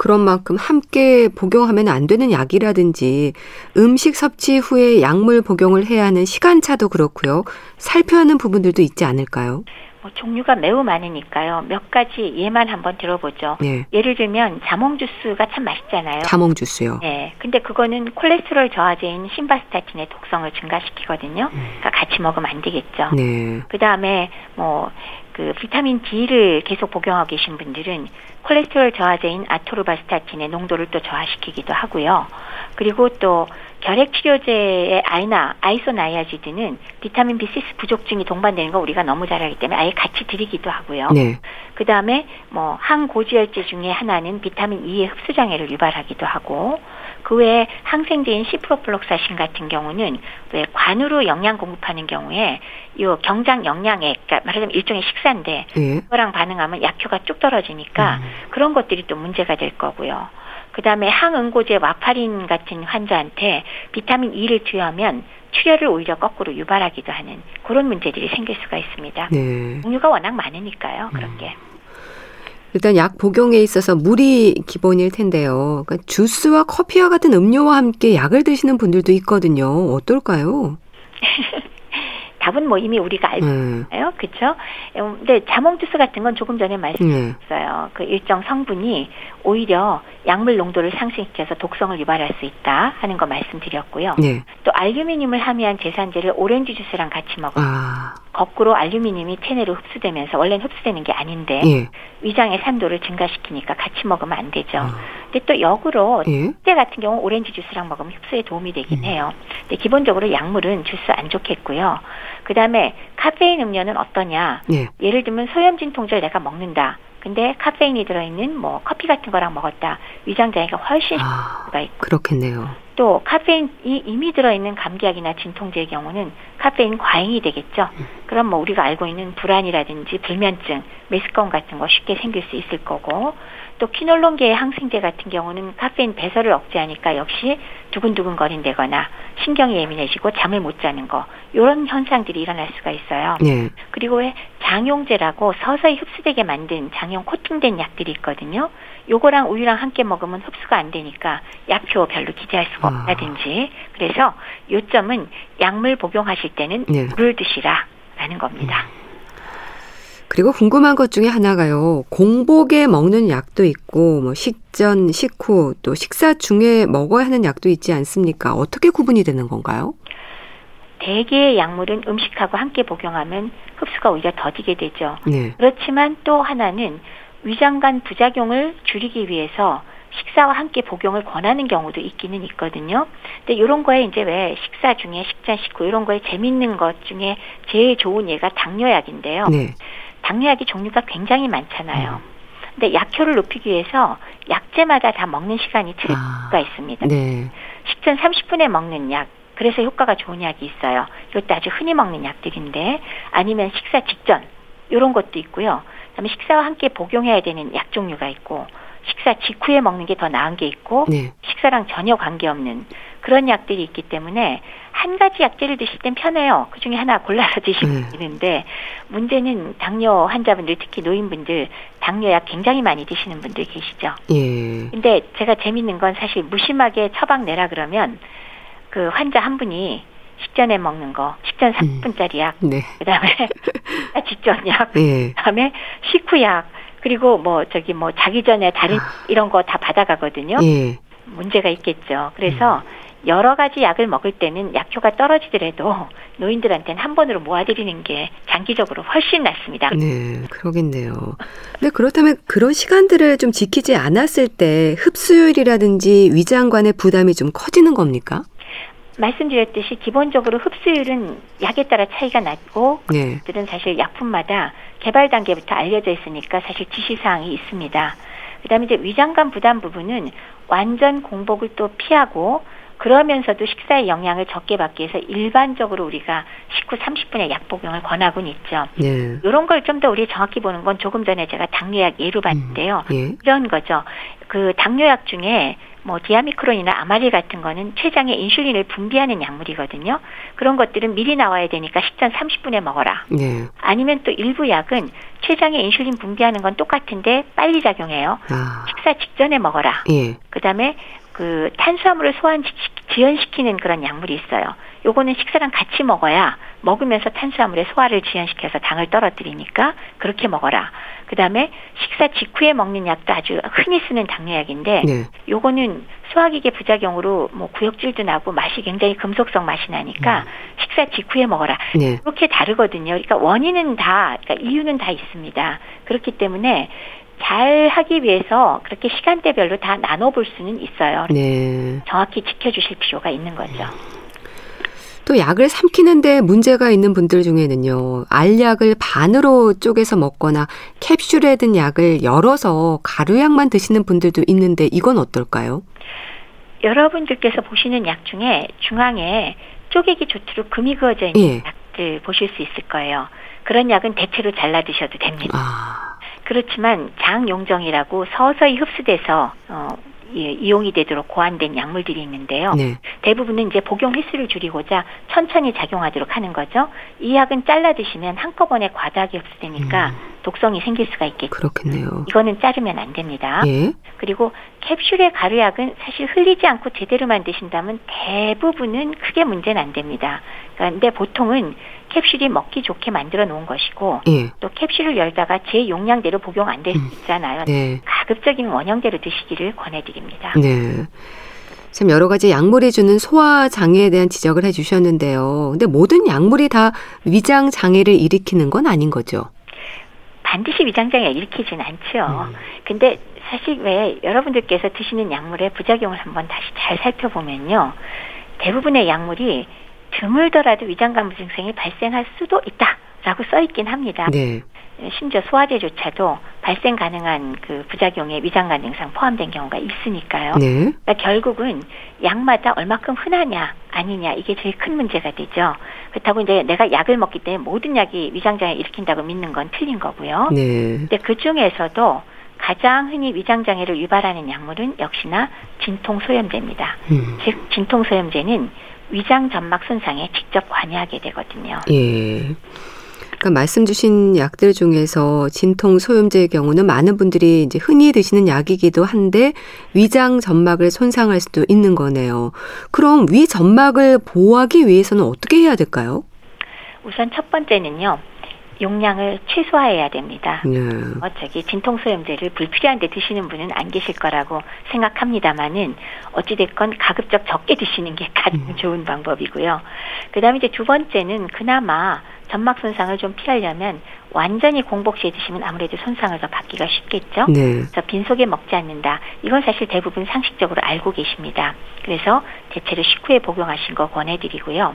그런 만큼 함께 복용하면 안 되는 약이라든지 음식 섭취 후에 약물 복용을 해야 하는 시간차도 그렇고요. 살펴야 하는 부분들도 있지 않을까요? 뭐 종류가 매우 많으니까요. 몇 가지 예만 한번 들어보죠. 네. 예를 들면 자몽 주스가 참 맛있잖아요. 자몽 주스요. 네. 근데 그거는 콜레스테롤 저하제인 신바스타틴의 독성을 증가시키거든요. 음. 그러니까 같이 먹으면 안 되겠죠. 네. 그다음에 뭐 그 비타민 D를 계속 복용하고 계신 분들은 콜레스테롤 저하제인 아토르바스타틴의 농도를 또 저하시키기도 하고요. 그리고 또 결핵 치료제의 아이나 아이소나이아지드는 비타민 B6 부족증이 동반되는 거 우리가 너무 잘 알기 때문에 아예 같이 드리기도 하고요. 네. 그 다음에 뭐 항고지혈제 중에 하나는 비타민 E의 흡수 장애를 유발하기도 하고 그 외에 항생제인 시프로플록사신 같은 경우는 왜 관으로 영양 공급하는 경우에 이 경장 영양액, 그러니까 말하자면 일종의 식사인데 네. 그거랑 반응하면 약효가 쭉 떨어지니까 음. 그런 것들이 또 문제가 될 거고요. 그다음에 항응고제 와파린 같은 환자한테 비타민 E를 투여하면 출혈을 오히려 거꾸로 유발하기도 하는 그런 문제들이 생길 수가 있습니다. 네. 종류가 워낙 많으니까요. 그런 게. 음. 일단 약 복용에 있어서 물이 기본일 텐데요. 그러니까 주스와 커피와 같은 음료와 함께 약을 드시는 분들도 있거든요. 어떨까요? 답은 뭐 이미 우리가 알고 음. 있어요. 그렇죠? 근데 자몽 주스 같은 건 조금 전에 말씀드렸어요. 네. 그 일정 성분이 오히려 약물 농도를 상승시켜서 독성을 유발할 수 있다 하는 거 말씀드렸고요. 네. 또 알루미늄을 함유한 제산제를 오렌지 주스랑 같이 먹으면 아. 거꾸로 알루미늄이 체내로 흡수되면서 원래는 흡수되는 게 아닌데 예. 위장의 산도를 증가시키니까 같이 먹으면 안 되죠. 어. 근데 또 역으로 예. 때 같은 경우 오렌지 주스랑 먹으면 흡수에 도움이 되긴 음. 해요. 근데 기본적으로 약물은 주스 안 좋겠고요. 그다음에 카페인 음료는 어떠냐? 예. 예를 들면 소염진 통제를 내가 먹는다. 근데 카페인이 들어있는 뭐 커피 같은 거랑 먹었다. 위장 장애가 훨씬 아, 있고. 그렇겠네요. 또 카페인이 이미 들어있는 감기약이나 진통제의 경우는 카페인 과잉이 되겠죠. 음. 그럼 뭐 우리가 알고 있는 불안이라든지 불면증, 메스꺼움 같은 거 쉽게 생길 수 있을 거고 또 키놀론계의 항생제 같은 경우는 카페인 배설을 억제하니까 역시 두근두근 거린다거나 신경이 예민해지고 잠을 못 자는 거 이런 현상들이 일어날 수가 있어요. 네. 그리고 왜 장용제라고 서서히 흡수되게 만든 장용 코팅된 약들이 있거든요. 요거랑 우유랑 함께 먹으면 흡수가 안 되니까 약효 별로 기대할 수가 아. 없다든지 그래서 요점은 약물 복용하실 때는 네. 물을 드시라라는 겁니다. 음. 그리고 궁금한 것 중에 하나가요. 공복에 먹는 약도 있고, 뭐 식전, 식후, 또 식사 중에 먹어야 하는 약도 있지 않습니까? 어떻게 구분이 되는 건가요? 대개의 약물은 음식하고 함께 복용하면 흡수가 오히려 더디게 되죠. 네. 그렇지만 또 하나는 위장관 부작용을 줄이기 위해서 식사와 함께 복용을 권하는 경우도 있기는 있거든요. 근데 이런 거에 이제 왜 식사 중에 식전 식후 이런 거에 재밌는 것 중에 제일 좋은 예가 당뇨약인데요. 네. 당뇨약이 종류가 굉장히 많잖아요. 음. 근데 약효를 높이기 위해서 약제마다 다 먹는 시간이 틀릴 아, 있습니다. 네. 식전 30분에 먹는 약, 그래서 효과가 좋은 약이 있어요. 이것도 아주 흔히 먹는 약들인데 아니면 식사 직전 이런 것도 있고요. 그다음에 식사와 함께 복용해야 되는 약 종류가 있고 식사 직후에 먹는 게 더 나은 게 있고 네. 식사랑 전혀 관계없는 그런 약들이 있기 때문에 한 가지 약제를 드실 땐 편해요. 그 중에 하나 골라서 드시면 네. 되는데 문제는 당뇨 환자분들 특히 노인분들 당뇨약 굉장히 많이 드시는 분들 계시죠. 예. 근데 제가 재밌는 건 사실 무심하게 처방 내라 그러면 그 환자 한 분이 식전에 먹는 거, 식전 30분짜리 약, 음. 네. 그다음에 직전 약, 네. 그다음에 식후 약, 그리고 뭐 저기 뭐 자기 전에 다른 아. 이런 거 다 받아가거든요. 예. 문제가 있겠죠. 그래서 음. 여러 가지 약을 먹을 때는 약효가 떨어지더라도 노인들한테는 한 번으로 모아드리는 게 장기적으로 훨씬 낫습니다. 네, 그러겠네요. 근데 그렇다면 그런 시간들을 좀 지키지 않았을 때 흡수율이라든지 위장관의 부담이 좀 커지는 겁니까? 말씀드렸듯이 기본적으로 흡수율은 약에 따라 차이가 나고 네. 들은 사실 약품마다 개발 단계부터 알려져 있으니까 사실 지시 사항이 있습니다. 그다음에 이제 위장관 부담 부분은 완전 공복을 또 피하고 그러면서도 식사의 영향을 적게 받기 위해서 일반적으로 우리가 식후 30분의 약 복용을 권하고는 있죠. 네. 이런 걸 좀 더 우리 정확히 보는 건 조금 전에 제가 당뇨약 예로 봤는데요. 음, 예. 이런 거죠. 그 당뇨약 중에 뭐 디아미크론이나 아마릴 같은 거는 췌장에 인슐린을 분비하는 약물이거든요. 그런 것들은 미리 나와야 되니까 식전 30분에 먹어라. 네. 아니면 또 일부 약은 췌장에 인슐린 분비하는 건 똑같은데 빨리 작용해요. 아. 식사 직전에 먹어라. 예. 그다음에 그 탄수화물을 소환 지연시키는 그런 약물이 있어요. 요거는 식사랑 같이 먹어야 먹으면서 탄수화물의 소화를 지연시켜서 당을 떨어뜨리니까 그렇게 먹어라. 그다음에 식사 직후에 먹는 약도 아주 흔히 쓰는 당뇨약인데 네. 요거는 소화기계 부작용으로 뭐 구역질도 나고 맛이 굉장히 금속성 맛이 나니까 음. 식사 직후에 먹어라. 네. 그렇게 다르거든요. 그러니까 원인은 다 그러니까 이유는 다 있습니다. 그렇기 때문에 잘 하기 위해서 그렇게 시간대별로 다 나눠 볼 수는 있어요. 네. 정확히 지켜 주실 필요가 있는 거죠. 또 약을 삼키는데 문제가 있는 분들 중에는요, 알약을 반으로 쪼개서 먹거나 캡슐에 든 약을 열어서 가루약만 드시는 분들도 있는데 이건 어떨까요? 여러분들께서 보시는 약 중에 중앙에 쪼개기 좋도록 금이 그어져 있는 예. 약들 보실 수 있을 거예요. 그런 약은 대체로 잘라 드셔도 됩니다. 아. 그렇지만 장용정이라고 서서히 흡수돼서 어, 예, 이용이 되도록 고안된 약물들이 있는데요. 네. 대부분은 이제 복용 횟수를 줄이고자 천천히 작용하도록 하는 거죠. 이 약은 잘라 드시면 한꺼번에 과다하게 흡수되니까 음. 독성이 생길 수가 있겠죠. 그렇겠네요. 이거는 자르면 안 됩니다. 예. 그리고 캡슐의 가루약은 사실 흘리지 않고 제대로 만 드신다면 대부분은 크게 문제는 안 됩니다. 그런데 보통은 캡슐이 먹기 좋게 만들어 놓은 것이고 예. 또 캡슐을 열다가 제 용량대로 복용 안 될수 음. 있잖아요. 네. 가급적인 원형대로 드시기를 권해드립니다. 네. 참 여러 가지 약물이 주는 소화 장애에 대한 지적을 해주셨는데요. 근데 모든 약물이 다 위장 장애를 일으키는 건 아닌 거죠? 반드시 위장 장애 일으키진 않죠. 음. 근데 사실 왜 여러분들께서 드시는 약물의 부작용을 한번 다시 잘 살펴보면요. 대부분의 약물이 드물더라도 위장관부 증상이 발생할 수도 있다라고 써 있긴 합니다. 네. 심지어 소화제조차도 발생 가능한 그 부작용에 위장관 증상 포함된 경우가 있으니까요. 네. 그러니까 결국은 약마다 얼마큼 흔하냐 아니냐 이게 제일 큰 문제가 되죠. 그렇다고 이제 내가 약을 먹기 때문에 모든 약이 위장장애 일으킨다고 믿는 건 틀린 거고요. 네. 근데 그 중에서도 가장 흔히 위장장애를 유발하는 약물은 역시나 진통소염제입니다. 음. 즉 진통소염제는 위장 점막 손상에 직접 관여하게 되거든요. 예. 그러니까 말씀 주신 약들 중에서 진통 소염제의 경우는 많은 분들이 이제 흔히 드시는 약이기도 한데 위장 점막을 손상할 수도 있는 거네요. 그럼 위 점막을 보호하기 위해서는 어떻게 해야 될까요? 우선 첫 번째는요. 용량을 최소화해야 됩니다. 네. 어, 저기 진통소염제를 불필요한 데 드시는 분은 안 계실 거라고 생각합니다만은 어찌됐건 가급적 적게 드시는 게 가장 음. 좋은 방법이고요. 그 다음에 이제 두 번째는 그나마 점막 손상을 좀 피하려면 완전히 공복 시에 드시면 아무래도 손상을 더 받기가 쉽겠죠. 네. 그래서 빈속에 먹지 않는다. 이건 사실 대부분 상식적으로 알고 계십니다. 그래서 대체로 식후에 복용하신 거 권해드리고요.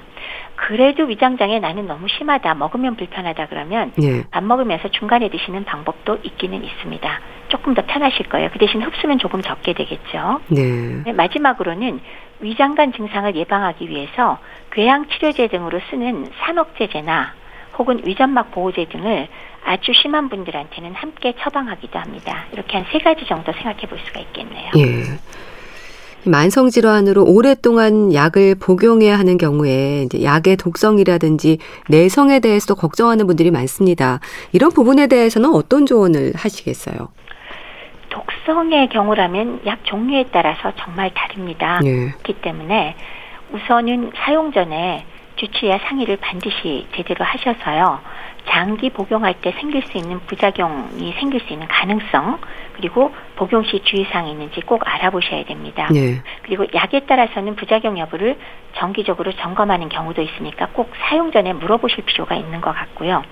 그래도 위장장애 나는 너무 심하다. 먹으면 불편하다 그러면 네. 밥 먹으면서 중간에 드시는 방법도 있기는 있습니다. 조금 더 편하실 거예요. 그 대신 흡수는 조금 적게 되겠죠. 네. 네 마지막으로는 위장관 증상을 예방하기 위해서 궤양 치료제 등으로 쓰는 산억제제나 혹은 위점막 보호제 등을 아주 심한 분들한테는 함께 처방하기도 합니다. 이렇게 한 세 가지 정도 생각해 볼 수가 있겠네요. 예. 만성 질환으로 오랫동안 약을 복용해야 하는 경우에 약의 독성이라든지 내성에 대해서도 걱정하는 분들이 많습니다. 이런 부분에 대해서는 어떤 조언을 하시겠어요? 독성의 경우라면 약 종류에 따라서 정말 다릅니다. 네. 그렇기 때문에 우선은 사용 전에 주치의와 상의를 반드시 제대로 하셔서요. 장기 복용할 때 생길 수 있는 부작용이 생길 수 있는 가능성 그리고 복용 시 주의사항이 있는지 꼭 알아보셔야 됩니다. 네. 그리고 약에 따라서는 부작용 여부를 정기적으로 점검하는 경우도 있으니까 꼭 사용 전에 물어보실 필요가 있는 것 같고요.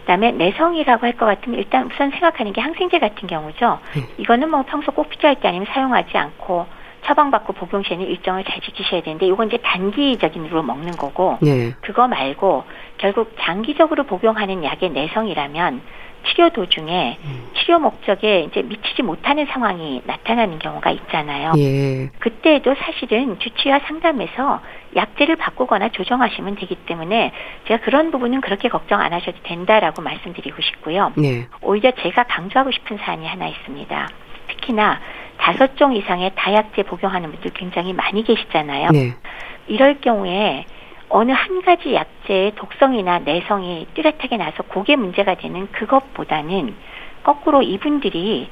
그다음에 내성이라고 할 것 같으면 일단 우선 생각하는 게 항생제 같은 경우죠. 네. 이거는 뭐 평소 꼭 필요할 때 아니면 사용하지 않고 처방받고 복용 시에는 일정을 잘 지키셔야 되는데 이건 이제 단기적인으로 먹는 거고 네. 그거 말고 결국 장기적으로 복용하는 약의 내성이라면 치료 도중에 음. 치료 목적에 이제 미치지 못하는 상황이 나타나는 경우가 있잖아요. 예. 그때에도 사실은 주치의와 상담해서 약제를 바꾸거나 조정하시면 되기 때문에 제가 그런 부분은 그렇게 걱정 안 하셔도 된다라고 말씀드리고 싶고요. 네. 오히려 제가 강조하고 싶은 사안이 하나 있습니다. 특히나 다섯 종 이상의 다약제 복용하는 분들 굉장히 많이 계시잖아요. 네. 이럴 경우에 어느 한 가지 약제의 독성이나 내성이 뚜렷하게 나서 그게 문제가 되는 그것보다는 거꾸로 이분들이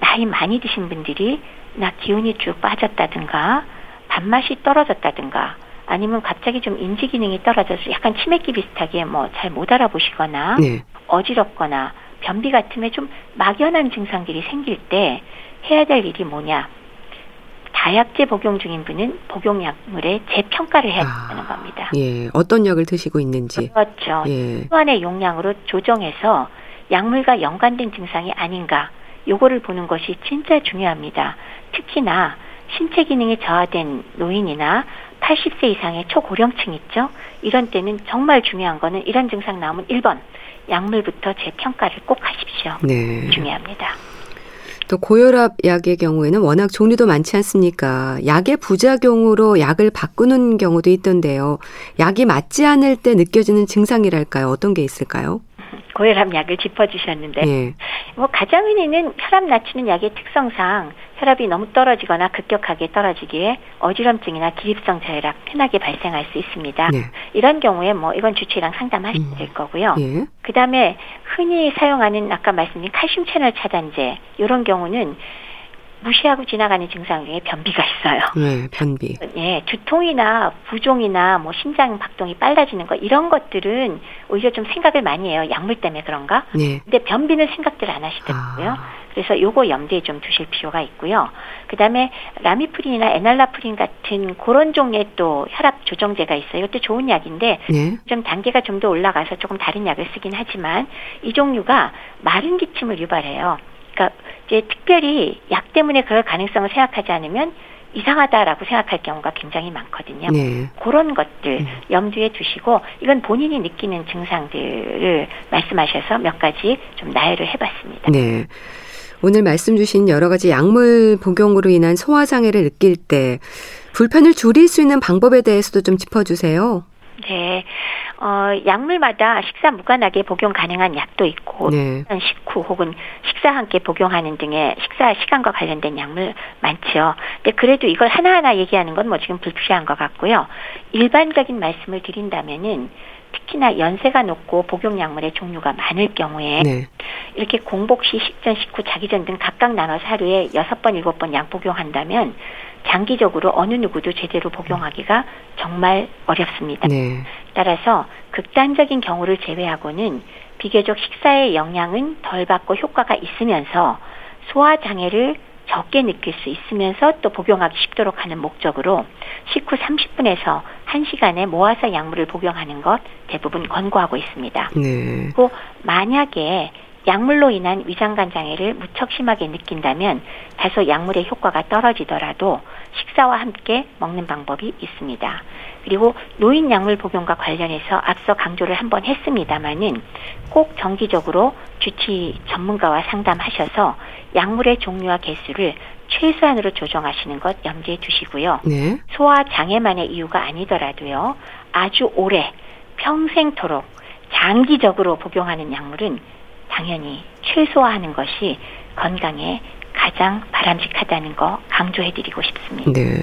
나이 많이 드신 분들이 나 기운이 쭉 빠졌다든가 밥맛이 떨어졌다든가 아니면 갑자기 좀 인지 기능이 떨어져서 약간 치매기 비슷하게 뭐 잘 못 알아보시거나 네. 어지럽거나 변비 같으면 좀 막연한 증상들이 생길 때 해야 될 일이 뭐냐 다약제 복용 중인 분은 복용약물의 재평가를 해야 된다는 아, 겁니다. 예, 어떤 약을 드시고 있는지. 그렇죠. 예. 수환의 용량으로 조정해서 약물과 연관된 증상이 아닌가 요거를 보는 것이 진짜 중요합니다. 특히나 신체 기능이 저하된 노인이나 80세 이상의 초고령층 있죠? 이런 때는 정말 중요한 거는 이런 증상 나오면 1번 약물부터 재평가를 꼭 하십시오. 네. 중요합니다. 또 고혈압 약의 경우에는 워낙 종류도 많지 않습니까? 약의 부작용으로 약을 바꾸는 경우도 있던데요. 약이 맞지 않을 때 느껴지는 증상이랄까요? 어떤 게 있을까요? 고혈압 약을 짚어주셨는데, 네. 뭐 가장 흔히는 혈압 낮추는 약의 특성상 혈압이 너무 떨어지거나 급격하게 떨어지기에 어지럼증이나 기립성 저혈압 흔하게 발생할 수 있습니다. 네. 이런 경우에 뭐 이건 주치의랑 상담하시면 음. 될 거고요. 예. 그 다음에 흔히 사용하는 아까 말씀드린 칼슘 채널 차단제 이런 경우는 무시하고 지나가는 증상 중에 변비가 있어요. 네, 변비. 예, 두통이나 부종이나 뭐 심장 박동이 빨라지는 거 이런 것들은 오히려 좀 생각을 많이 해요. 약물 때문에 그런가? 네. 근데 변비는 생각들 안 하시더라고요. 아. 그래서 요거 염두에 좀 두실 필요가 있고요. 그다음에 라미프린이나 에날라프린 같은 그런 종류의 또 혈압 조정제가 있어요. 이것도 좋은 약인데 네. 좀 단계가 좀 더 올라가서 조금 다른 약을 쓰긴 하지만 이 종류가 마른 기침을 유발해요. 이제 특별히 약 때문에 그럴 가능성을 생각하지 않으면 이상하다라고 생각할 경우가 굉장히 많거든요. 네. 그런 것들 음. 염두에 두시고 이건 본인이 느끼는 증상들을 말씀하셔서 몇 가지 좀 나열을 해봤습니다. 네. 오늘 말씀 주신 여러 가지 약물 복용으로 인한 소화 장애를 느낄 때 불편을 줄일 수 있는 방법에 대해서도 좀 짚어주세요. 네. 어, 약물마다 식사 무관하게 복용 가능한 약도 있고, 네. 식후 혹은 식사 함께 복용하는 등의 식사 시간과 관련된 약물 많죠. 근데 그래도 이걸 하나하나 얘기하는 건 뭐 지금 불필요한 것 같고요. 일반적인 말씀을 드린다면은 특히나 연세가 높고 복용 약물의 종류가 많을 경우에 네. 이렇게 공복 시, 식전, 식후, 자기 전 등 각각 나눠서 하루에 여섯 번, 일곱 번 약 복용한다면 장기적으로 어느 누구도 제대로 복용하기가 정말 어렵습니다. 네. 따라서 극단적인 경우를 제외하고는 비교적 식사의 영향은 덜 받고 효과가 있으면서 소화 장애를 적게 느낄 수 있으면서 또 복용하기 쉽도록 하는 목적으로 식후 30분에서 1시간에 모아서 약물을 복용하는 것 대부분 권고하고 있습니다. 네. 그리고 만약에 약물로 인한 위장관 장애를 무척 심하게 느낀다면 다소 약물의 효과가 떨어지더라도 식사와 함께 먹는 방법이 있습니다. 그리고 노인 약물 복용과 관련해서 앞서 강조를 한번 했습니다마는 꼭 정기적으로 주치 전문가와 상담하셔서 약물의 종류와 개수를 최소한으로 조정하시는 것 염두에 두시고요. 네. 소화 장애만의 이유가 아니더라도요. 아주 오래 평생토록 장기적으로 복용하는 약물은 당연히 최소화하는 것이 건강에 가장 바람직하다는 거 강조해드리고 싶습니다. 네.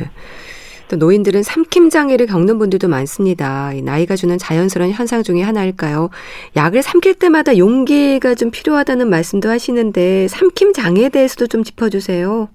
또 노인들은 삼킴 장애를 겪는 분들도 많습니다. 나이가 주는 자연스러운 현상 중의 하나일까요? 약을 삼킬 때마다 용기가 좀 필요하다는 말씀도 하시는데 삼킴 장애에 대해서도 좀 짚어주세요.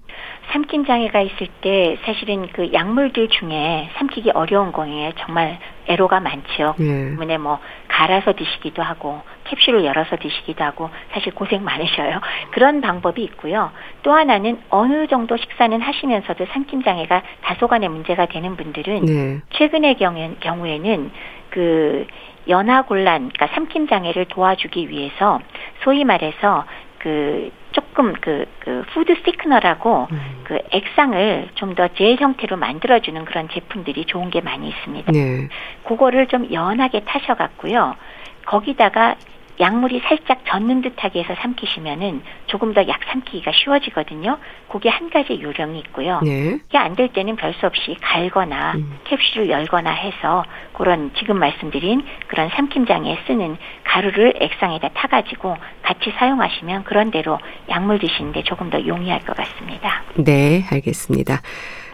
삼킴 장애가 있을 때 사실은 그 약물들 중에 삼키기 어려운 거에 정말 애로가 많죠. 예. 때문에 뭐 갈아서 드시기도 하고 캡슐을 열어서 드시기도 하고 사실 고생 많으셔요. 그런 방법이 있고요. 또 하나는 어느 정도 식사는 하시면서도 삼킴 장애가 다소간의 문제가 되는 분들은 네. 최근의 경우, 경우에는 그 연하곤란, 그러니까 삼킴 장애를 도와주기 위해서 소위 말해서 그 조금 그, 그 food thickener라고 음. 그 액상을 좀 더 젤 형태로 만들어주는 그런 제품들이 좋은 게 많이 있습니다. 네. 그거를 좀 연하게 타셔갖고요. 거기다가 약물이 살짝 젖는 듯하게 해서 삼키시면은 조금 더 약 삼키기가 쉬워지거든요. 그게 한 가지 요령이 있고요. 네. 이게 안 될 때는 별 수 없이 갈거나 음. 캡슐을 열거나 해서 그런 지금 말씀드린 그런 삼킴장애 쓰는 가루를 액상에다 타가지고 같이 사용하시면 그런 대로 약물 드시는데 조금 더 용이할 것 같습니다. 네, 알겠습니다.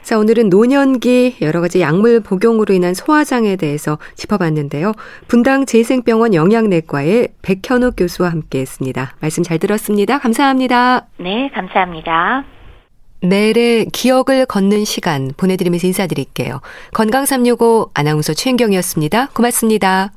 자, 오늘은 노년기 여러 가지 약물 복용으로 인한 소화장에 대해서 짚어봤는데요. 분당 재생병원 영양내과의 백현욱 교수와 함께 했습니다. 말씀 잘 들었습니다. 감사합니다. 네, 감사합니다. 내일의 기억을 걷는 시간 보내드리면서 인사드릴게요. 건강365 아나운서 최인경이었습니다. 고맙습니다.